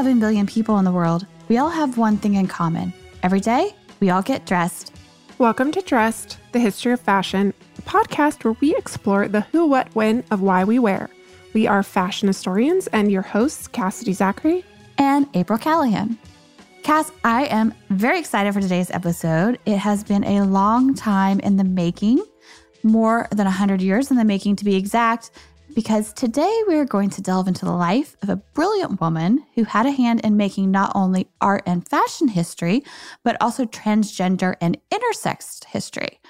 With 7 billion people in the world, we all have one thing in common. Every day, we all get dressed. Welcome to Dressed, the history of fashion, a podcast where we explore the who, what, when of why we wear. We are fashion historians and your hosts, Cassidy Zachary and April Callahan. Cass, I am very excited for today's episode. It has been a long time in the making, more than 100 years in the making to be exact, because today we're going to delve into the life of a brilliant woman who had a hand in making not only art and fashion history, but also transgender and intersex history.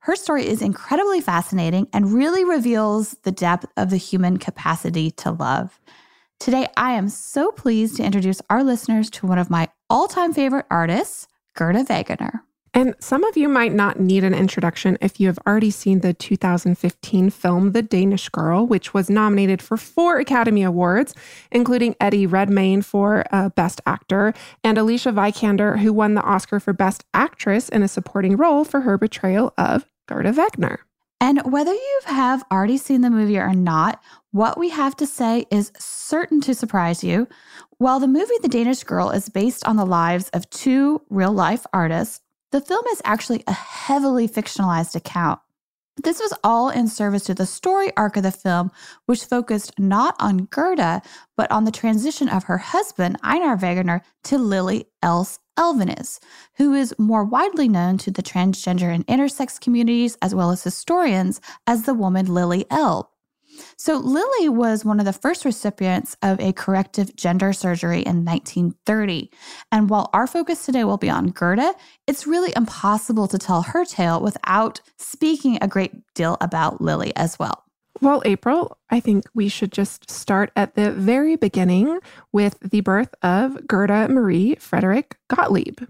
Her story is incredibly fascinating and really reveals the depth of the human capacity to love. Today, I am so pleased to introduce our listeners to one of my all time favorite artists, Gerda Wegener. And some of you might not need an introduction if you have already seen the 2015 film The Danish Girl, which was nominated for four Academy Awards, including Eddie Redmayne for uh, Best Actor and Alicia Vikander, who won the Oscar for Best Actress in a supporting role for her portrayal of Gerda Wegener. And whether you have already seen the movie or not, what we have to say is certain to surprise you. While the movie The Danish Girl is based on the lives of two real life artists, the film is actually a heavily fictionalized account. This was all in service to the story arc of the film, which focused not on Gerda, but on the transition of her husband, Einar Wegener, to Lily Else Elvenes, who is more widely known to the transgender and intersex communities as well as historians as the woman Lily Elbe. So, Lily was one of the first recipients of a corrective gender surgery in 1930. And while our focus today will be on Gerda, it's really impossible to tell her tale without speaking a great deal about Lily as well. Well, April, I think we should just start at the very beginning with the birth of Gerda Marie Frederick Gottlieb.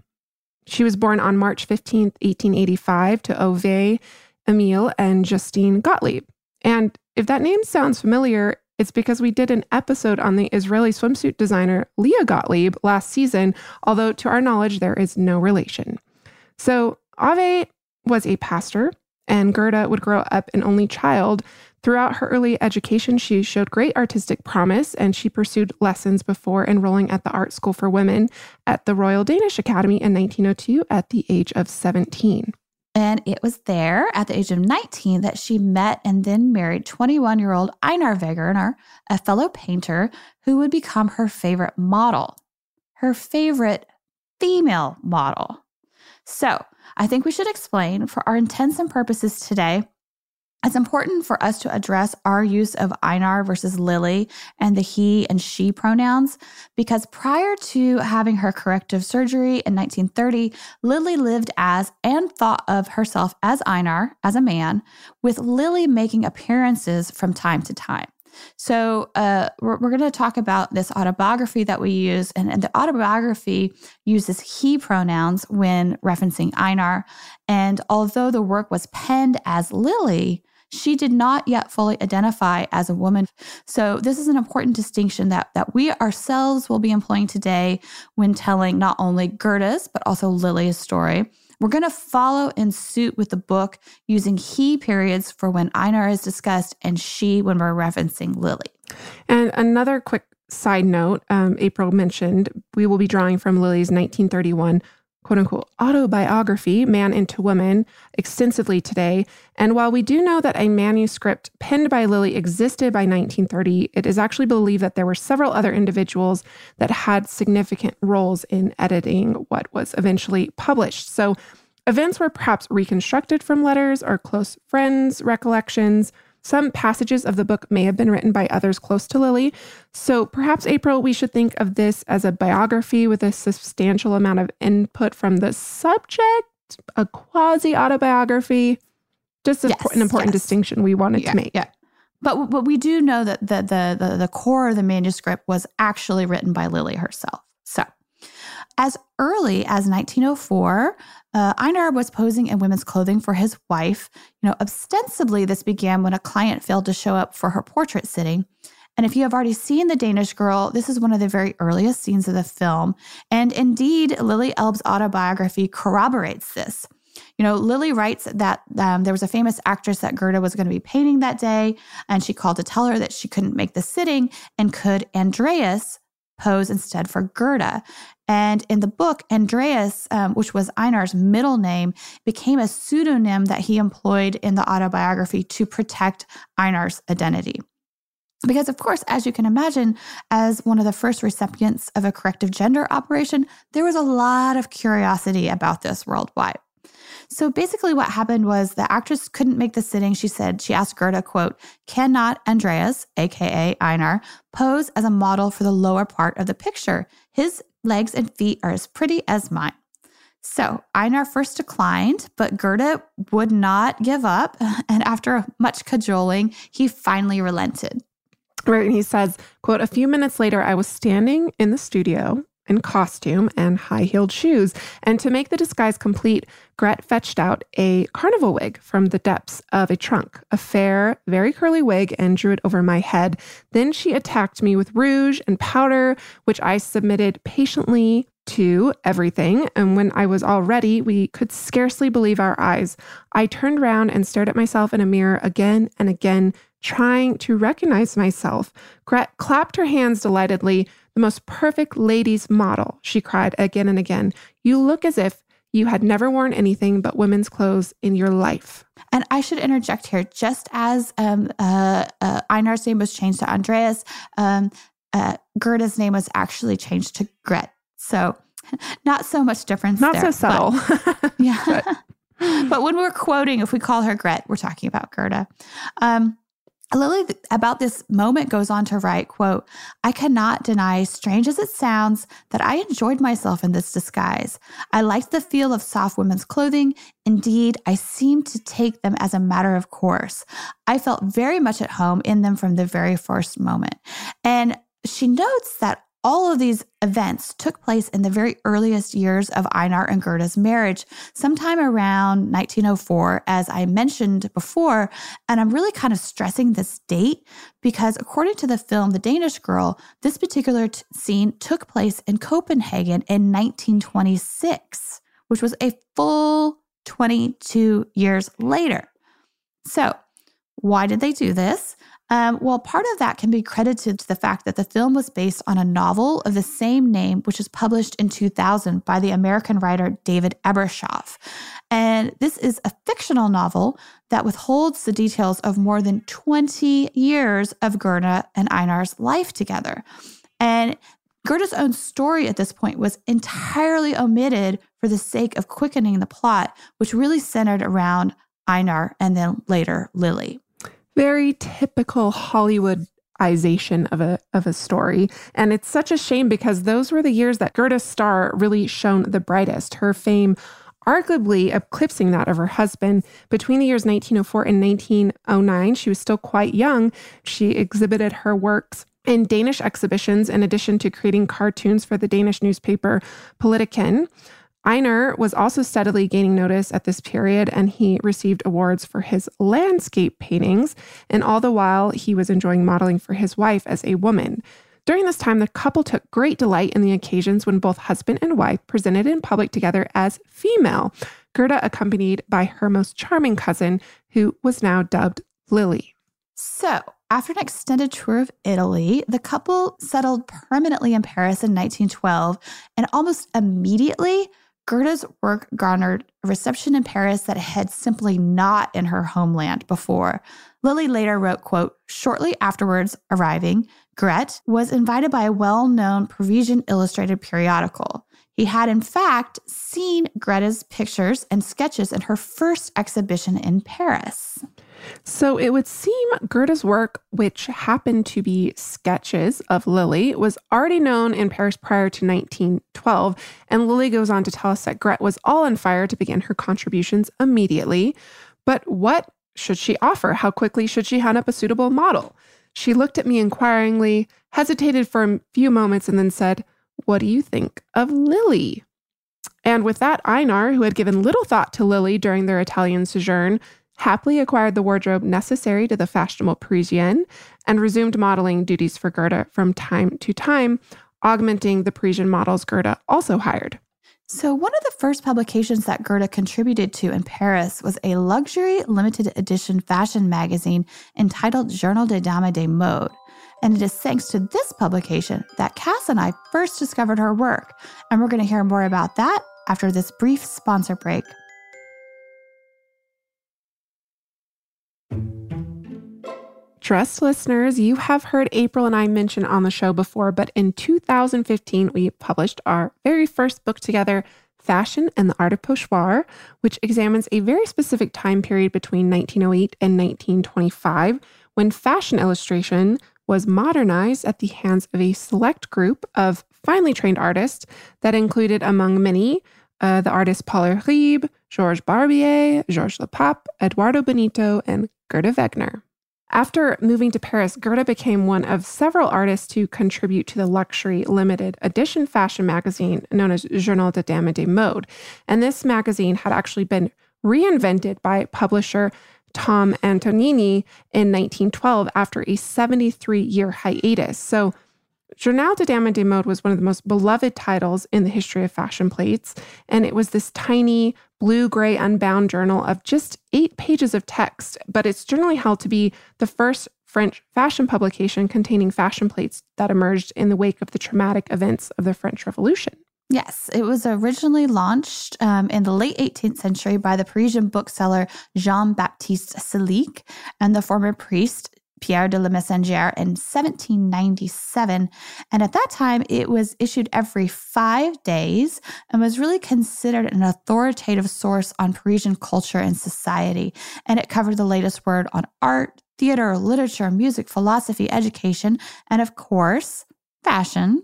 She was born on March 15, 1885, to Ove Emil and Justine Gottlieb. And if that name sounds familiar, it's because we did an episode on the Israeli swimsuit designer Leah Gottlieb last season, although to our knowledge, there is no relation. So, Ave was a pastor, and Gerda would grow up an only child. Throughout her early education, she showed great artistic promise and she pursued lessons before enrolling at the Art School for Women at the Royal Danish Academy in 1902 at the age of 17. And it was there at the age of 19 that she met and then married 21 year old Einar Wegener, a fellow painter who would become her favorite model, her favorite female model. So I think we should explain for our intents and purposes today it's important for us to address our use of Einar versus Lily and the he and she pronouns because prior to having her corrective surgery in 1930, Lily lived as and thought of herself as Einar, as a man, with Lily making appearances from time to time. So, uh, we're, we're going to talk about this autobiography that we use, and, and, the autobiography uses he pronouns when referencing Einar. And although the work was penned as Lily, she did not yet fully identify as a woman. So this is an important distinction that, that we ourselves will be employing today when telling not only Gerda's, but also Lily's story. We're going to follow in suit with the book using he periods for when Einar is discussed and she when we're referencing Lily. And another quick side note um, April mentioned, we will be drawing from Lily's 1931 quote unquote autobiography, Man into Woman, extensively today. And while we do know that a manuscript penned by Lily existed by 1930, it is actually believed that there were several other individuals that had significant roles in editing what was eventually published. So events were perhaps reconstructed from letters or close friends' recollections some passages of the book may have been written by others close to Lily. So perhaps, April, we should think of this as a biography with a substantial amount of input from the subject, a quasi autobiography. Just yes, an important yes. distinction we wanted yeah, to make. Yeah. But, but we do know that the, the, the, the core of the manuscript was actually written by Lily herself. So, as early as 1904, uh, Einar was posing in women's clothing for his wife. You know, ostensibly, this began when a client failed to show up for her portrait sitting. And if you have already seen The Danish Girl, this is one of the very earliest scenes of the film. And indeed, Lily Elbe's autobiography corroborates this. You know, Lily writes that um, there was a famous actress that Gerda was going to be painting that day, and she called to tell her that she couldn't make the sitting, and could Andreas, pose instead for Gerda. And in the book, Andreas, um, which was Einar's middle name, became a pseudonym that he employed in the autobiography to protect Einar's identity. Because, of course, as you can imagine, as one of the first recipients of a corrective gender operation, there was a lot of curiosity about this worldwide. So basically, what happened was the actress couldn't make the sitting. She said, she asked Gerda, quote, cannot Andreas, AKA Einar, pose as a model for the lower part of the picture? His legs and feet are as pretty as mine. So Einar first declined, but Gerda would not give up. And after much cajoling, he finally relented. Right. And he says, quote, a few minutes later, I was standing in the studio in costume and high heeled shoes. And to make the disguise complete, Gret fetched out a carnival wig from the depths of a trunk, a fair, very curly wig, and drew it over my head. Then she attacked me with rouge and powder, which I submitted patiently to everything. And when I was all ready, we could scarcely believe our eyes. I turned round and stared at myself in a mirror again and again, trying to recognize myself. Gret clapped her hands delightedly. The most perfect lady's model, she cried again and again. You look as if you had never worn anything but women's clothes in your life. And I should interject here just as um, uh, uh, Einar's name was changed to Andreas, um, uh, Gerda's name was actually changed to Gret. So, not so much difference. Not there, so subtle. But, yeah. but when we're quoting, if we call her Gret, we're talking about Gerda. Um, Lily about this moment goes on to write, quote, I cannot deny, strange as it sounds, that I enjoyed myself in this disguise. I liked the feel of soft women's clothing. Indeed, I seemed to take them as a matter of course. I felt very much at home in them from the very first moment. And she notes that all of these events took place in the very earliest years of Einar and Gerda's marriage, sometime around 1904, as I mentioned before. And I'm really kind of stressing this date because, according to the film The Danish Girl, this particular t- scene took place in Copenhagen in 1926, which was a full 22 years later. So, why did they do this? Um, well, part of that can be credited to the fact that the film was based on a novel of the same name, which was published in 2000 by the American writer David Ebershoff. And this is a fictional novel that withholds the details of more than 20 years of Gerda and Einar's life together. And Gerda's own story at this point was entirely omitted for the sake of quickening the plot, which really centered around Einar and then later Lily very typical Hollywoodization of a of a story. And it's such a shame because those were the years that Gerda star really shone the brightest. Her fame arguably eclipsing that of her husband. Between the years 1904 and 1909, she was still quite young. She exhibited her works in Danish exhibitions in addition to creating cartoons for the Danish newspaper Politiken. Einar was also steadily gaining notice at this period, and he received awards for his landscape paintings. And all the while, he was enjoying modeling for his wife as a woman. During this time, the couple took great delight in the occasions when both husband and wife presented in public together as female, Gerda accompanied by her most charming cousin, who was now dubbed Lily. So, after an extended tour of Italy, the couple settled permanently in Paris in 1912, and almost immediately, Gerda's work garnered a reception in Paris that had simply not in her homeland before. Lily later wrote, quote, shortly afterwards arriving, Gret was invited by a well-known Parisian illustrated periodical. He had, in fact, seen Greta's pictures and sketches in her first exhibition in Paris. So it would seem Gerda's work, which happened to be sketches of Lily, was already known in Paris prior to 1912. And Lily goes on to tell us that Gret was all on fire to begin her contributions immediately. But what should she offer? How quickly should she hunt up a suitable model? She looked at me inquiringly, hesitated for a few moments, and then said, What do you think of Lily? And with that, Einar, who had given little thought to Lily during their Italian sojourn, happily acquired the wardrobe necessary to the fashionable Parisienne and resumed modeling duties for Gerda from time to time, augmenting the Parisian models Gerda also hired. So, one of the first publications that Gerda contributed to in Paris was a luxury limited edition fashion magazine entitled Journal des Dames de Mode. And it is thanks to this publication that Cass and I first discovered her work. And we're going to hear more about that after this brief sponsor break. Trust listeners, you have heard April and I mention on the show before, but in 2015, we published our very first book together, Fashion and the Art of Pochoir, which examines a very specific time period between 1908 and 1925 when fashion illustration was modernized at the hands of a select group of finely trained artists that included, among many, uh, the artists Paul Iribe, Georges Barbier, Georges Lepape, Eduardo Benito, and Gerda Wegener. After moving to Paris, Gerda became one of several artists to contribute to the luxury limited edition fashion magazine known as Journal de Dame de Mode. And this magazine had actually been reinvented by publisher Tom Antongini in 1912 after a 73 year hiatus. So Journal de Dame de Mode was one of the most beloved titles in the history of fashion plates, and it was this tiny blue gray unbound journal of just eight pages of text, but it's generally held to be the first French fashion publication containing fashion plates that emerged in the wake of the traumatic events of the French Revolution. Yes, it was originally launched um, in the late 18th century by the Parisian bookseller Jean Baptiste Sellèque and the former priest Pierre de la Mésangère in 1797. And at that time, it was issued every five days and was really considered an authoritative source on Parisian culture and society. And it covered the latest word on art, theater, literature, music, philosophy, education, and of course, fashion.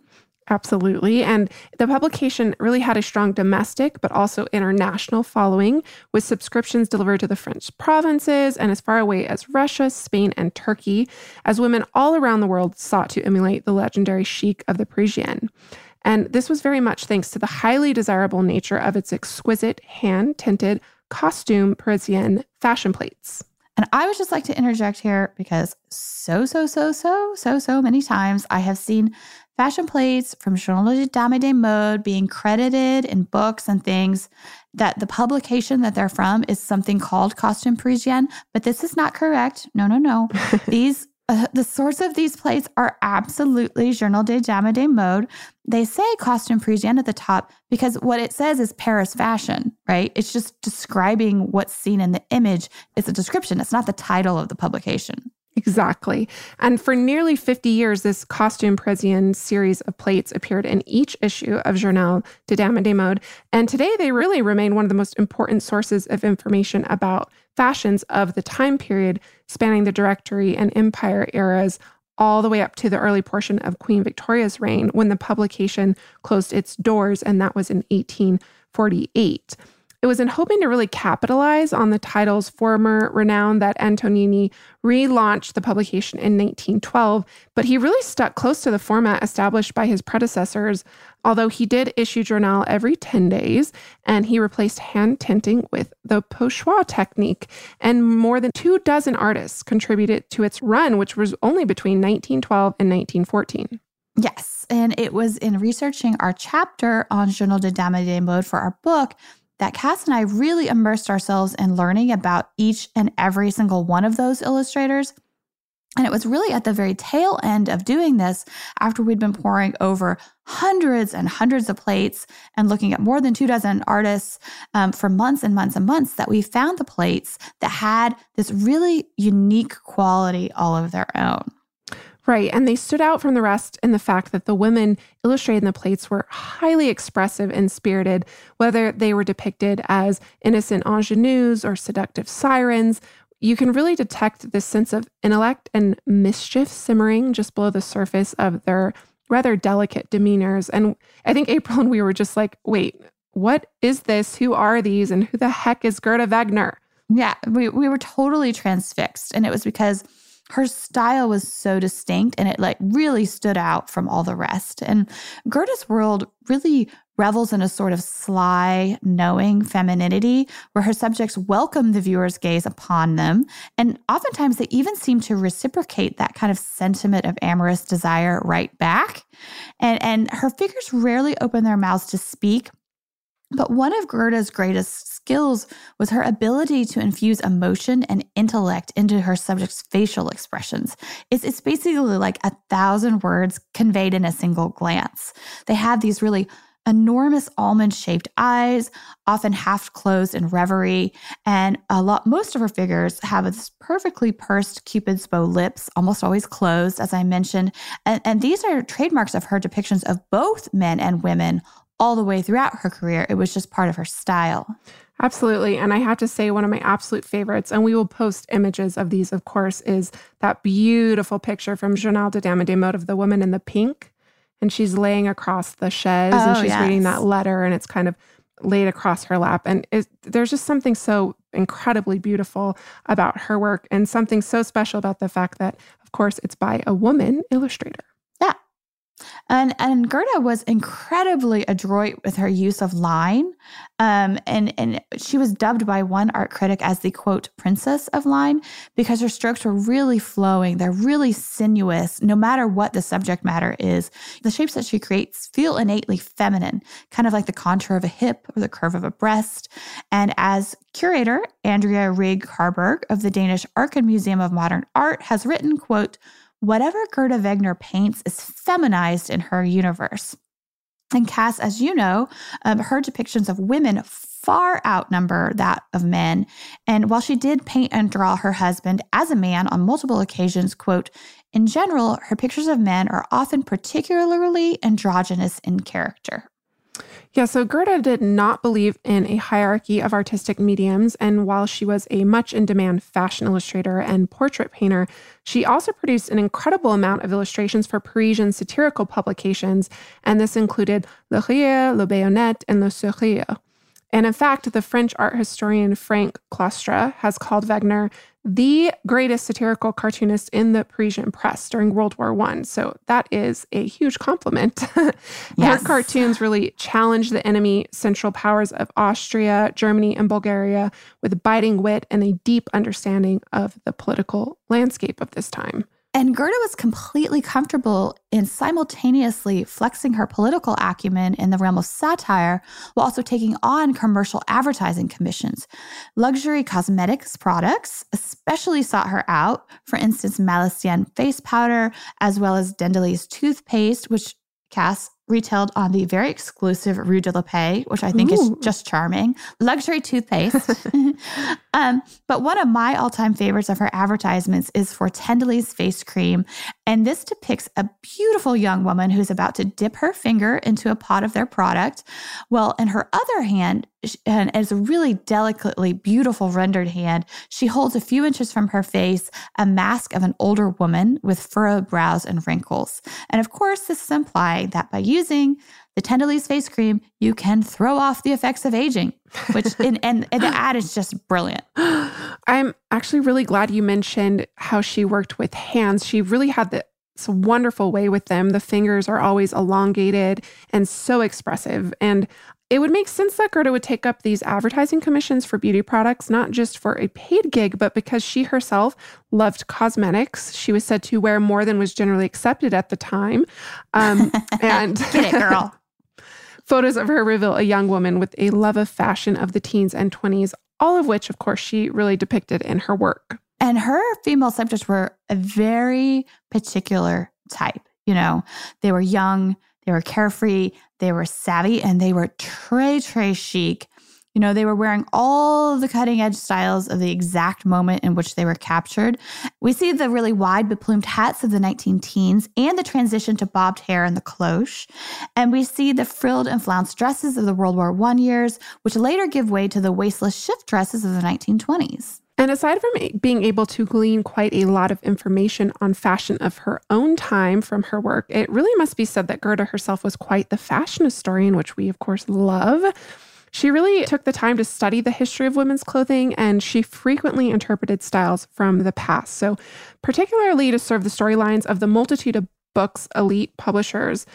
Absolutely. And the publication really had a strong domestic, but also international following, with subscriptions delivered to the French provinces and as far away as Russia, Spain, and Turkey, as women all around the world sought to emulate the legendary chic of the Parisienne. And this was very much thanks to the highly desirable nature of its exquisite hand tinted costume Parisienne fashion plates. And I would just like to interject here because so, so, so, so, so, so many times I have seen fashion plates from Journal de Dame de Mode being credited in books and things that the publication that they're from is something called Costume Parisienne, but this is not correct. No, no, no. these uh, the source of these plates are absolutely Journal de Dame de Mode. They say Costume Parisienne at the top because what it says is Paris fashion, right? It's just describing what's seen in the image. It's a description. It's not the title of the publication. Exactly. And for nearly 50 years, this costume Parisienne series of plates appeared in each issue of Journal de Dame de Mode. And today they really remain one of the most important sources of information about fashions of the time period spanning the Directory and Empire eras all the way up to the early portion of Queen Victoria's reign when the publication closed its doors, and that was in 1848. It was in hoping to really capitalize on the title's former renown that Antongini relaunched the publication in 1912, but he really stuck close to the format established by his predecessors, although he did issue Journal every 10 days, and he replaced hand tinting with the pochoir technique. And more than two dozen artists contributed to its run, which was only between 1912 and 1914. Yes, and it was in researching our chapter on Journal de Dame de Mode for our book that Cass and I really immersed ourselves in learning about each and every single one of those illustrators. And it was really at the very tail end of doing this, after we'd been pouring over hundreds and hundreds of plates and looking at more than two dozen artists um, for months and months and months, that we found the plates that had this really unique quality all of their own. Right. And they stood out from the rest in the fact that the women illustrated in the plates were highly expressive and spirited, whether they were depicted as innocent ingenues or seductive sirens. You can really detect this sense of intellect and mischief simmering just below the surface of their rather delicate demeanors. And I think April and we were just like, wait, what is this? Who are these? And who the heck is Gerda Wegener? Yeah, we, we were totally transfixed. And it was because her style was so distinct and it like really stood out from all the rest. And Gerda's world really revels in a sort of sly, knowing femininity where her subjects welcome the viewer's gaze upon them. And oftentimes they even seem to reciprocate that kind of sentiment of amorous desire right back. And, and her figures rarely open their mouths to speak. But one of Gerda's greatest skills was her ability to infuse emotion and intellect into her subject's facial expressions. It's, it's basically like a thousand words conveyed in a single glance. They have these really enormous almond shaped eyes, often half closed in reverie. And a lot, most of her figures have this perfectly pursed Cupid's bow lips, almost always closed, as I mentioned. And, and these are trademarks of her depictions of both men and women all the way throughout her career. It was just part of her style. Absolutely. And I have to say, one of my absolute favorites, and we will post images of these, of course, is that beautiful picture from Journal de Dame de Mode of the woman in the pink and she's laying across the chaise oh, and she's yes. reading that letter and it's kind of laid across her lap. And it, there's just something so incredibly beautiful about her work and something so special about the fact that, of course, it's by a woman illustrator. And and Gerda was incredibly adroit with her use of line. Um, and, and she was dubbed by one art critic as the quote princess of line because her strokes were really flowing. They're really sinuous, no matter what the subject matter is. The shapes that she creates feel innately feminine, kind of like the contour of a hip or the curve of a breast. And as curator Andrea Rygg Karberg of the Danish Arken Museum of Modern Art has written, quote, whatever Gerda Wegener paints is feminized in her universe. And Cass, as you know, um, her depictions of women far outnumber that of men. And while she did paint and draw her husband as a man on multiple occasions, quote, in general, her pictures of men are often particularly androgynous in character. Yeah, so Gerda did not believe in a hierarchy of artistic mediums. And while she was a much in demand fashion illustrator and portrait painter, she also produced an incredible amount of illustrations for Parisian satirical publications. And this included Le Rire, Le Bayonet, and Le Sourire. And in fact, the French art historian Frank Claustrat has called Wegener the greatest satirical cartoonist in the Parisian press during World War I. So that is a huge compliment. yes. Her cartoons really challenged the enemy central powers of Austria, Germany, and Bulgaria with biting wit and a deep understanding of the political landscape of this time. And Gerda was completely comfortable in simultaneously flexing her political acumen in the realm of satire while also taking on commercial advertising commissions. Luxury cosmetics products especially sought her out, for instance, Malicienne face powder, as well as Dendalies toothpaste, which Cass retailed on the very exclusive Rue de la Paix, which I think Ooh. is just charming. Luxury toothpaste. um, but one of my all time favorites of her advertisements is for Tendeley's face cream. And this depicts a beautiful young woman who's about to dip her finger into a pot of their product. Well, in her other hand, and it's a really delicately beautiful rendered hand. She holds a few inches from her face a mask of an older woman with furrowed brows and wrinkles. And of course, this is implying that by using the Tendeley's face cream, you can throw off the effects of aging, which in, and, and the ad is just brilliant. I'm actually really glad you mentioned how she worked with hands. She really had the it's a wonderful way with them. The fingers are always elongated and so expressive. And it would make sense that Gerda would take up these advertising commissions for beauty products, not just for a paid gig, but because she herself loved cosmetics. She was said to wear more than was generally accepted at the time. Um, and get it, girl. photos of her reveal a young woman with a love of fashion of the teens and 20s, all of which, of course, she really depicted in her work. And her female subjects were a very particular type. You know, they were young, they were carefree, they were savvy, and they were très, très chic. You know, they were wearing all the cutting edge styles of the exact moment in which they were captured. We see the really wide beplumed hats of the 19 teens and the transition to bobbed hair and the cloche. And we see the frilled and flounced dresses of the World War I years, which later give way to the waistless shift dresses of the 1920s. And aside from being able to glean quite a lot of information on fashion of her own time from her work, it really must be said that Gerda herself was quite the fashion historian, which we, of course, love. She really took the time to study the history of women's clothing and she frequently interpreted styles from the past. So, particularly to serve the storylines of the multitude of books elite publishers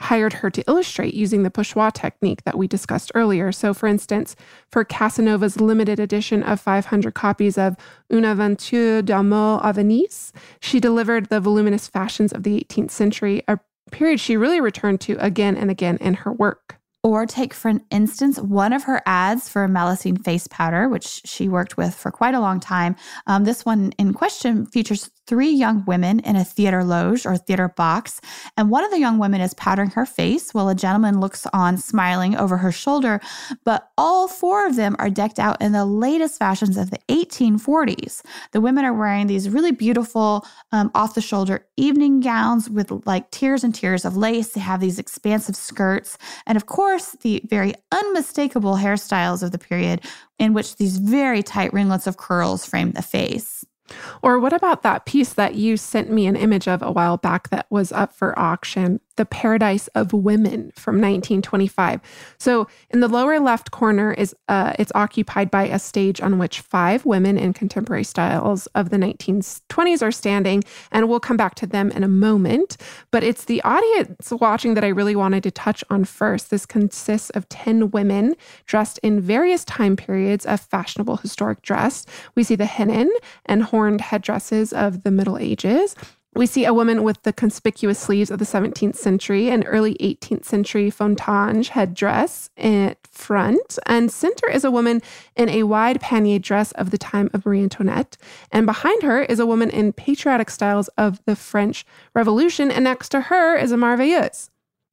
hired her to illustrate using the pochoir technique that we discussed earlier. So, for instance, for Casanova's limited edition of 500 copies of Une aventure d'amour à Venise, she delivered the voluminous fashions of the 18th century, a period she really returned to again and again in her work. Or take, for instance, one of her ads for a Melusine face powder, which she worked with for quite a long time. Um, this one in question features three young women in a theater loge or theater box, and one of the young women is powdering her face while a gentleman looks on smiling over her shoulder. But all four of them are decked out in the latest fashions of the 1840s. The women are wearing these really beautiful um, off the shoulder evening gowns with like tiers and tiers of lace. They have these expansive skirts, and of course, the very unmistakable hairstyles of the period, in which these very tight ringlets of curls frame the face. Or what about that piece that you sent me an image of a while back that was up for auction? The Paradise of Women from 1925. So in the lower left corner is uh, it's occupied by a stage on which five women in contemporary styles of the 1920s are standing, and we'll come back to them in a moment. But it's the audience watching that I really wanted to touch on first. This consists of 10 women dressed in various time periods of fashionable historic dress. We see the hennin and horned headdresses of the Middle Ages. We see a woman with the conspicuous sleeves of the 17th century and early 18th century fontange headdress in front. And center is a woman in a wide pannier dress of the time of Marie Antoinette. And behind her is a woman in patriotic styles of the French Revolution. And next to her is a Merveilleuse.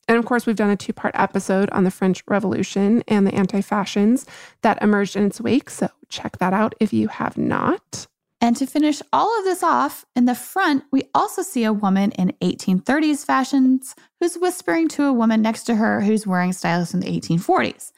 And of course, we've done a two part episode on the French Revolution and the anti fashions that emerged in its wake. So check that out if you have not. And to finish all of this off, in the front, we also see a woman in 1830s fashions who's whispering to a woman next to her who's wearing styles in the 1840s.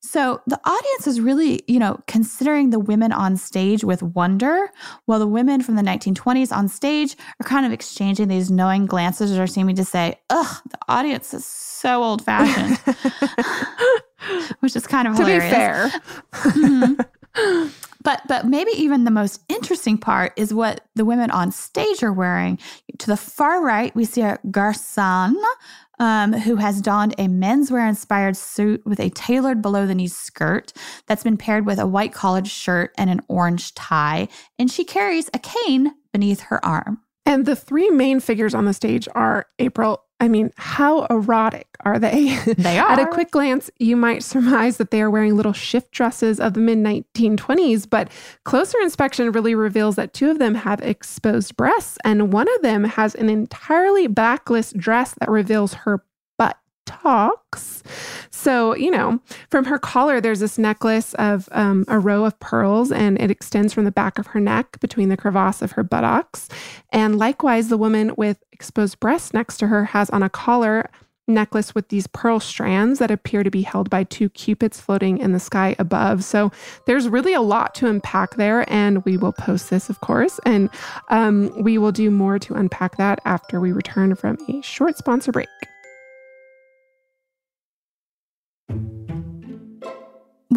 So the audience is really, you know, considering the women on stage with wonder, while the women from the 1920s on stage are kind of exchanging these knowing glances that are seeming to say, ugh, the audience is so old fashioned, which is kind of to hilarious. be fair. Mhm. But but maybe even the most interesting part is what the women on stage are wearing. To the far right, we see a garçon um, who has donned a menswear inspired suit with a tailored below the knee skirt that's been paired with a white collared shirt and an orange tie, and she carries a cane beneath her arm. And the three main figures on the stage are April. I mean, how erotic are they? They are. At a quick glance, you might surmise that they are wearing little shift dresses of the mid 1920s, but closer inspection really reveals that two of them have exposed breasts, and one of them has an entirely backless dress that reveals her buttocks. So, you know, from her collar, there's this necklace of um, a row of pearls, and it extends from the back of her neck between the crevasse of her buttocks. And likewise, the woman with exposed breasts next to her has on a collar necklace with these pearl strands that appear to be held by two cupids floating in the sky above. So there's really a lot to unpack there, and we will post this, of course, and um, we will do more to unpack that after we return from a short sponsor break.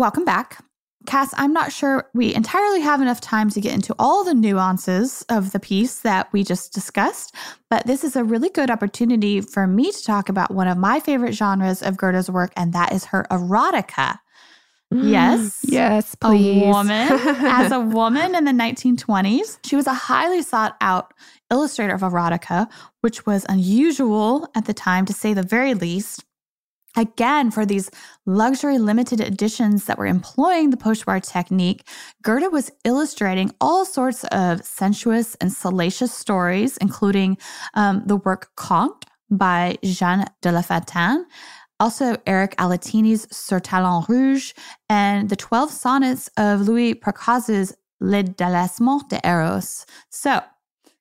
Welcome back. Cass, I'm not sure we entirely have enough time to get into all the nuances of the piece that we just discussed, but this is a really good opportunity for me to talk about one of my favorite genres of Gerda's work, and that is her erotica. Mm, yes. Yes, please. A woman, as a woman in the 1920s, she was a highly sought out illustrator of erotica, which was unusual at the time, to say the very least. Again, for these luxury limited editions that were employing the pochoir technique, Gerda was illustrating all sorts of sensuous and salacious stories, including um, the work Conte by Jean de la Fontaine, also Eric Allatini's Sur Talon Rouge, and the 12 sonnets of Louis Procaz's Le Délassement de Eros. So,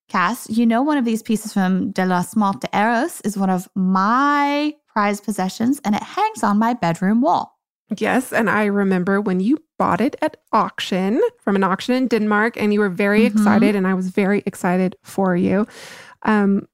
Cass, you know one of these pieces from Délassement de Eros is one of my prized possessions, and it hangs on my bedroom wall. Yes, and I remember when you bought it at auction from an auction in Denmark, and you were very Mhm. excited, and I was very excited for you. Um,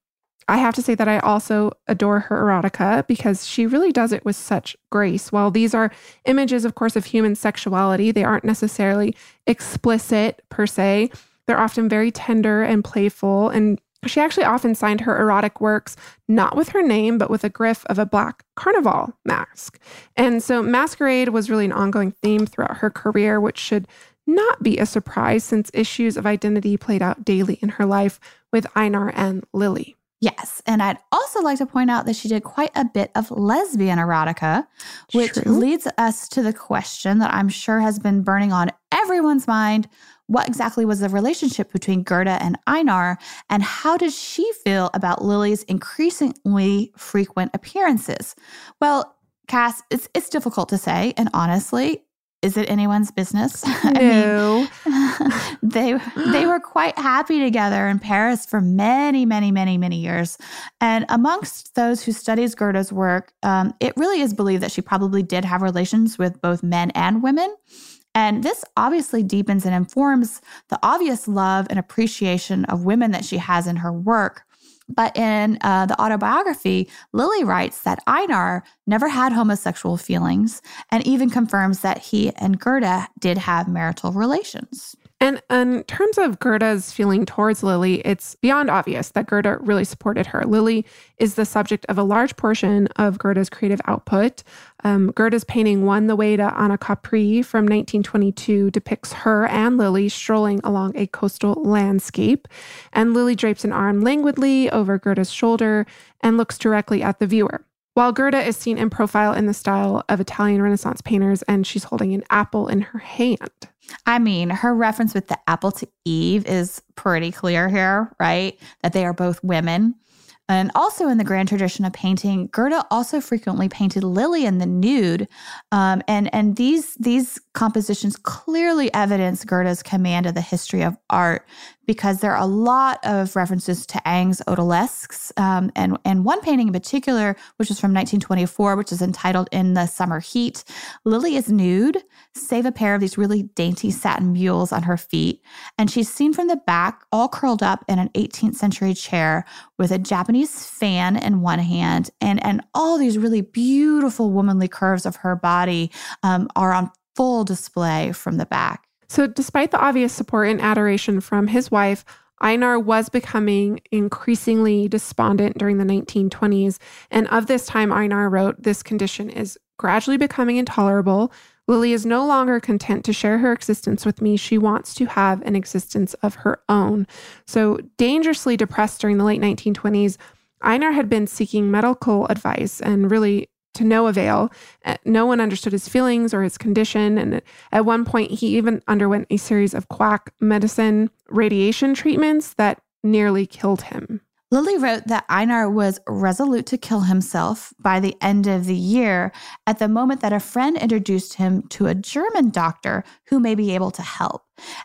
I have to say that I also adore her erotica because she really does it with such grace. While these are images, of course, of human sexuality, they aren't necessarily explicit per se. They're often very tender and playful. And she actually often signed her erotic works not with her name, but with a griff of a black carnival mask. And so masquerade was really an ongoing theme throughout her career, which should not be a surprise since issues of identity played out daily in her life with Einar and Lily. Yes. And I'd also like to point out that she did quite a bit of lesbian erotica, which True. leads us to the question that I'm sure has been burning on everyone's mind. What exactly was the relationship between Gerda and Einar? And how did she feel about Lily's increasingly frequent appearances? Well, Cass, it's, it's difficult to say. And honestly, is it anyone's business? I mean, No. they they were quite happy together in Paris for many, many, many, many years. And amongst those who studies Gerda's work, um, it really is believed that she probably did have relations with both men and women. And this obviously deepens and informs the obvious love and appreciation of women that she has in her work. But in uh, the autobiography, Lily writes that Einar never had homosexual feelings and even confirms that he and Gerda did have marital relations. And in terms of Gerda's feeling towards Lily, it's beyond obvious that Gerda really supported her. Lily is the subject of a large portion of Gerda's creative output. Um, Gerda's painting One the Way to Anacapri from 1922 depicts her and Lily strolling along a coastal landscape. And Lily drapes an arm languidly over Gerda's shoulder and looks directly at the viewer. While Gerda is seen in profile in the style of Italian Renaissance painters, and she's holding an apple in her hand. I mean, her reference with the apple to Eve is pretty clear here, right? That they are both women. And also in the grand tradition of painting, Gerda also frequently painted Lily in the nude, um, and and these these compositions clearly evidence Gerda's command of the history of art because there are a lot of references to Ingres's odalisques, um, and and one painting in particular, which is from 1924, which is entitled "In the Summer Heat." Lily is nude, save a pair of these really dainty satin mules on her feet, and she's seen from the back, all curled up in an 18th century chair with a Japanese fan in one hand, and and all these really beautiful womanly curves of her body um, are on full display from the back. So, despite the obvious support and adoration from his wife, Einar was becoming increasingly despondent during the 1920s. And of this time, Einar wrote, This condition is gradually becoming intolerable. Lily is no longer content to share her existence with me. She wants to have an existence of her own. So, dangerously depressed during the late 1920s, Einar had been seeking medical advice and really to no avail. Uh, No one understood his feelings or his condition. And at one point, he even underwent a series of quack medicine radiation treatments that nearly killed him. Lily wrote that Einar was resolute to kill himself by the end of the year at the moment that a friend introduced him to a German doctor who may be able to help.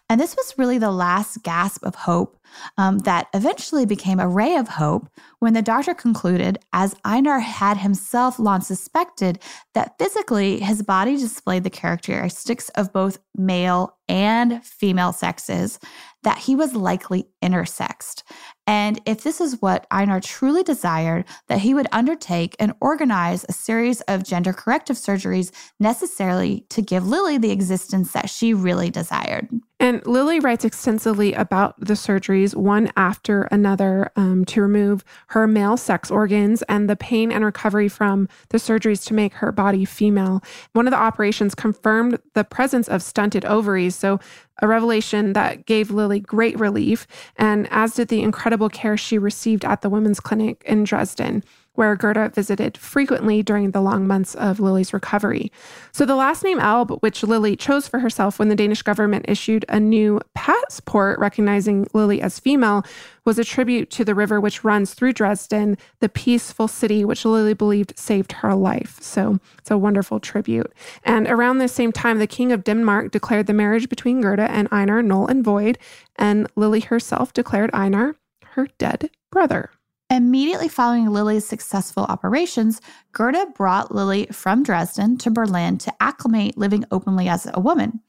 And this was really the last gasp of hope um, that eventually became a ray of hope when the doctor concluded, as Einar had himself long suspected, that physically his body displayed the characteristics of both male and female sexes, that he was likely intersexed. And if this is what Einar truly desired, that he would undertake and organize a series of gender corrective surgeries necessarily to give Lily the existence that she really desired. And Lily writes extensively about the surgeries, one after another, um, to remove her male sex organs and the pain and recovery from the surgeries to make her body female. One of the operations confirmed the presence of stunted ovaries. So, a revelation that gave Lily great relief, and as did the incredible care she received at the women's clinic in Dresden where Gerda visited frequently during the long months of Lily's recovery. So, the last name Elbe, which Lily chose for herself when the Danish government issued a new passport recognizing Lily as female, was a tribute to the river which runs through Dresden, the peaceful city which Lily believed saved her life. So, it's a wonderful tribute. And around this same time, the King of Denmark declared the marriage between Gerda and Einar null and void, and Lily herself declared Einar her dead brother. Immediately following Lily's successful operations, Gerda brought Lily from Dresden to Berlin to acclimate living openly as a woman.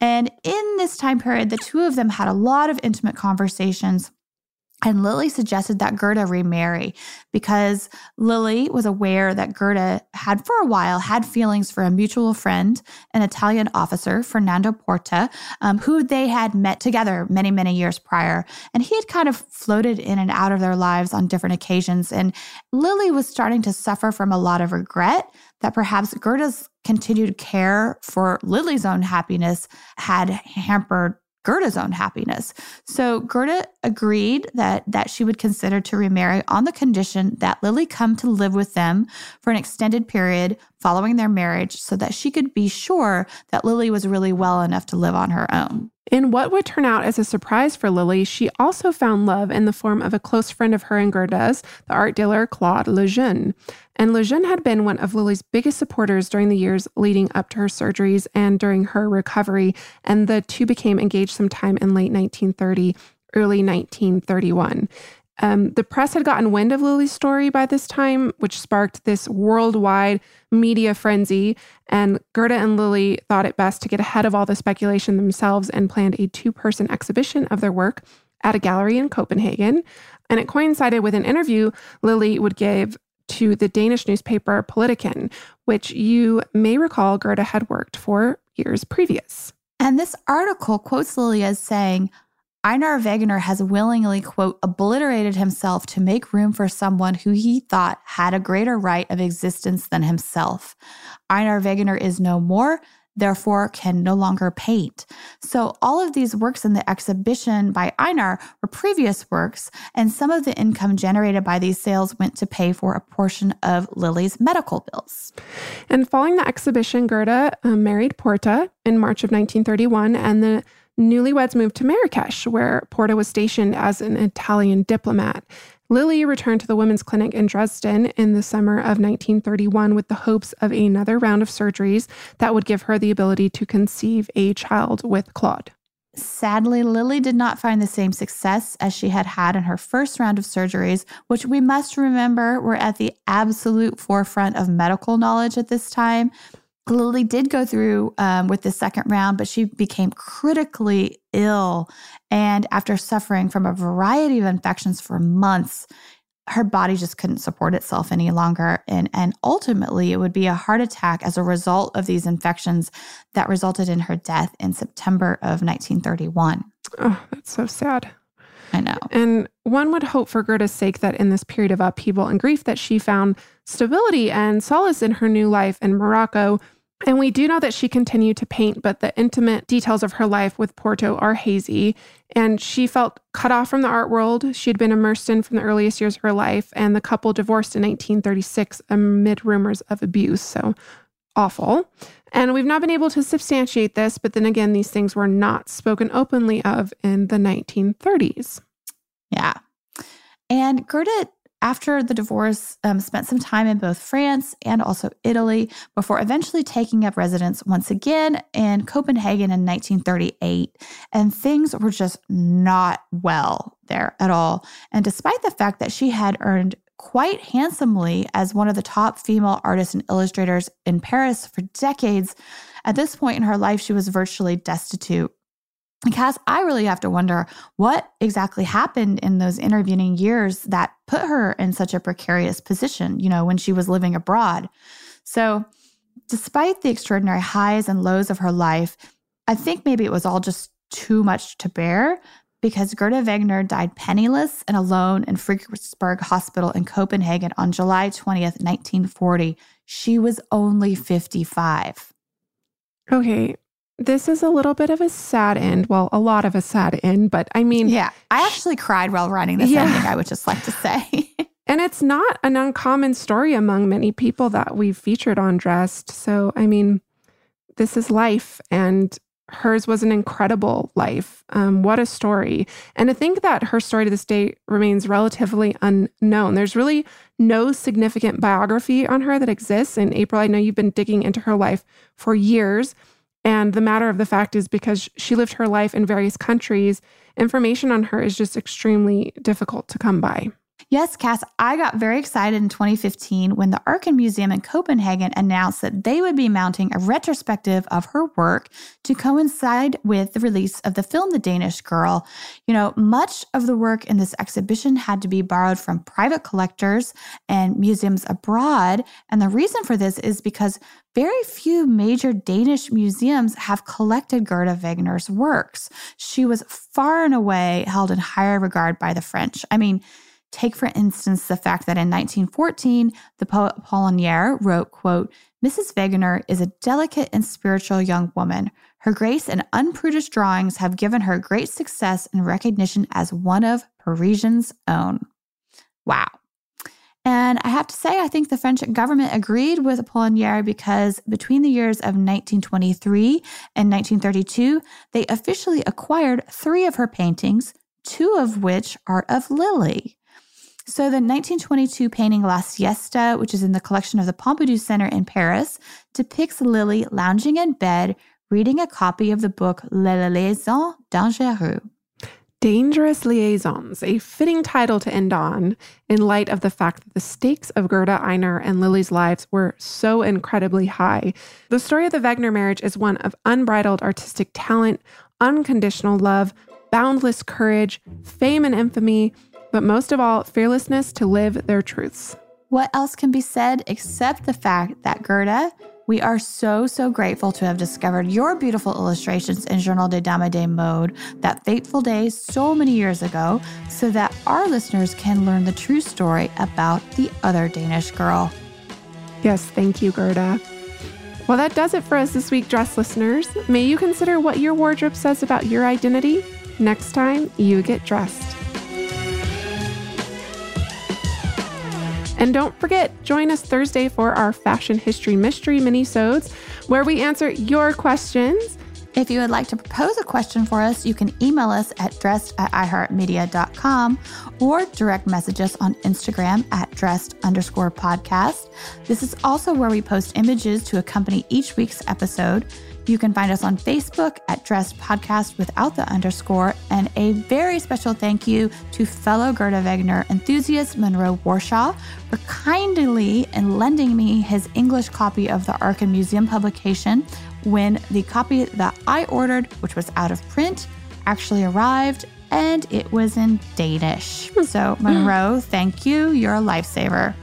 And in this time period, the two of them had a lot of intimate conversations. And Lily suggested that Gerda remarry because Lily was aware that Gerda had, for a while, had feelings for a mutual friend, an Italian officer, Fernando Porta, um, who they had met together many, many years prior. And he had kind of floated in and out of their lives on different occasions. And Lily was starting to suffer from a lot of regret that perhaps Gerda's continued care for Lily's own happiness had hampered Gerda's own happiness. So Gerda agreed that that she would consider to remarry on the condition that Lily come to live with them for an extended period following their marriage so that she could be sure that Lily was really well enough to live on her own. In what would turn out as a surprise for Lily, she also found love in the form of a close friend of her and Gerda's, the art dealer Claude Lejeune. And Lejeune had been one of Lily's biggest supporters during the years leading up to her surgeries and during her recovery, and the two became engaged sometime in late 1930, early 1931. Um, the press had gotten wind of Lily's story by this time, which sparked this worldwide media frenzy. And Gerda and Lily thought it best to get ahead of all the speculation themselves and planned a two person exhibition of their work at a gallery in Copenhagen. And it coincided with an interview Lily would give to the Danish newspaper Politiken, which you may recall Gerda had worked for years previous. And this article quotes Lily as saying, Einar Wegener has willingly, quote, obliterated himself to make room for someone who he thought had a greater right of existence than himself. Einar Wegener is no more, therefore can no longer paint. So all of these works in the exhibition by Einar were previous works, and some of the income generated by these sales went to pay for a portion of Lily's medical bills. And following the exhibition, Gerda uh, married Porta in March of 1931, and the newlyweds moved to Marrakesh, where Porta was stationed as an Italian diplomat. Lily returned to the women's clinic in Dresden in the summer of 1931 with the hopes of another round of surgeries that would give her the ability to conceive a child with Claude. Sadly, Lily did not find the same success as she had had in her first round of surgeries, which we must remember were at the absolute forefront of medical knowledge at this time. Lily did go through um, with the second round, but she became critically ill. And after suffering from a variety of infections for months, her body just couldn't support itself any longer. And, and ultimately, it would be a heart attack as a result of these infections that resulted in her death in September of 1931. Oh, that's so sad. I know. And one would hope for Gerda's sake that in this period of upheaval and grief that she found stability and solace in her new life in Morocco and we do know that she continued to paint, but the intimate details of her life with Porta are hazy. And she felt cut off from the art world she had been immersed in from the earliest years of her life. And the couple divorced in 1936 amid rumors of abuse. So awful. And we've not been able to substantiate this, but then again, these things were not spoken openly of in the 1930s. Yeah. And Gerda after the divorce, um, spent some time in both France and also Italy before eventually taking up residence once again in Copenhagen in 1938. And things were just not well there at all. And despite the fact that she had earned quite handsomely as one of the top female artists and illustrators in Paris for decades, at this point in her life, she was virtually destitute Cass, I really have to wonder what exactly happened in those intervening years that put her in such a precarious position, you know, when she was living abroad. So, despite the extraordinary highs and lows of her life, I think maybe it was all just too much to bear because Gerda Wegener died penniless and alone in Frederiksberg Hospital in Copenhagen on July 20th, 1940. She was only 55. Okay, this is a little bit of a sad end. Well, a lot of a sad end, but I mean, yeah, I actually cried while writing this yeah. ending. I would just like to say. and it's not an uncommon story among many people that we've featured on Dressed. So, I mean, this is life, and hers was an incredible life. Um, what a story. And to think that her story to this day remains relatively unknown. There's really no significant biography on her that exists. And April, I know you've been digging into her life for years. And the matter of the fact is, because she lived her life in various countries, information on her is just extremely difficult to come by. Yes, Cass, I got very excited in 2015 when the Arken Museum in Copenhagen announced that they would be mounting a retrospective of her work to coincide with the release of the film The Danish Girl. You know, much of the work in this exhibition had to be borrowed from private collectors and museums abroad. And the reason for this is because very few major Danish museums have collected Gerda Wegener's works. She was far and away held in higher regard by the French. I mean, Take, for instance, the fact that in 1914, the poet Apollinaire wrote, quote, Mrs. Wegener is a delicate and spiritual young woman. Her grace and unprudish drawings have given her great success and recognition as one of Parisians' own. Wow. And I have to say, I think the French government agreed with Apollinaire because between the years of 1923 and 1932, they officially acquired three of her paintings, two of which are of Lily. So the 1922 painting La Siesta, which is in the collection of the Pompidou Center in Paris, depicts Lily lounging in bed reading a copy of the book Les Liaisons Dangereuses. Dangerous Liaisons, a fitting title to end on in light of the fact that the stakes of Gerda Einar and Lily's lives were so incredibly high. The story of the Wegener marriage is one of unbridled artistic talent, unconditional love, boundless courage, fame and infamy, but most of all, fearlessness to live their truths. What else can be said except the fact that Gerda, we are so, so grateful to have discovered your beautiful illustrations in Journal de Dame de Mode that fateful day so many years ago, so that our listeners can learn the true story about the other Danish girl. Yes, thank you, Gerda. Well, that does it for us this week, dress listeners. May you consider what your wardrobe says about your identity next time you get dressed. And don't forget, join us Thursday for our Fashion History Mystery mini-sodes, where we answer your questions. If you would like to propose a question for us, you can email us at dressed at iheartmedia.com or direct message us on Instagram at dressed underscore podcast. This is also where we post images to accompany each week's episode. You can find us on Facebook at Dressed Podcast without the underscore. And a very special thank you to fellow Gerda Wegener enthusiast Monroe Warshaw for kindly and lending me his English copy of the Arken Museum publication when the copy that I ordered, which was out of print, actually arrived and it was in Danish. Hmm. So, Monroe, thank you. You're a lifesaver.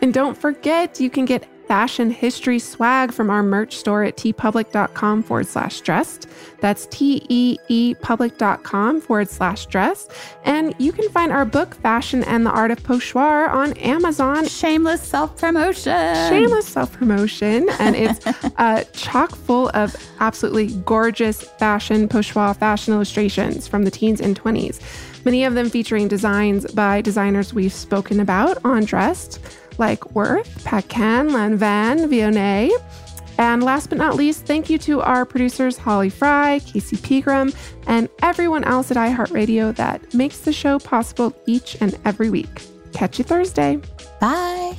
And don't forget, you can get fashion history swag from our merch store at teepublic.com forward slash dressed. That's T E E public.com forward slash dress. And you can find our book, Fashion and the Art of Pochoir, on Amazon. Shameless self promotion. Shameless self promotion. And it's uh, chock full of absolutely gorgeous fashion, pochoir fashion illustrations from the teens and 20s. Many of them featuring designs by designers we've spoken about on Dressed like Worth, Paquin, Lanvin, Vionnet. And last but not least, thank you to our producers Holly Fry, Casey Pegram, and everyone else at iHeartRadio that makes the show possible each and every week. Catch you Thursday. Bye.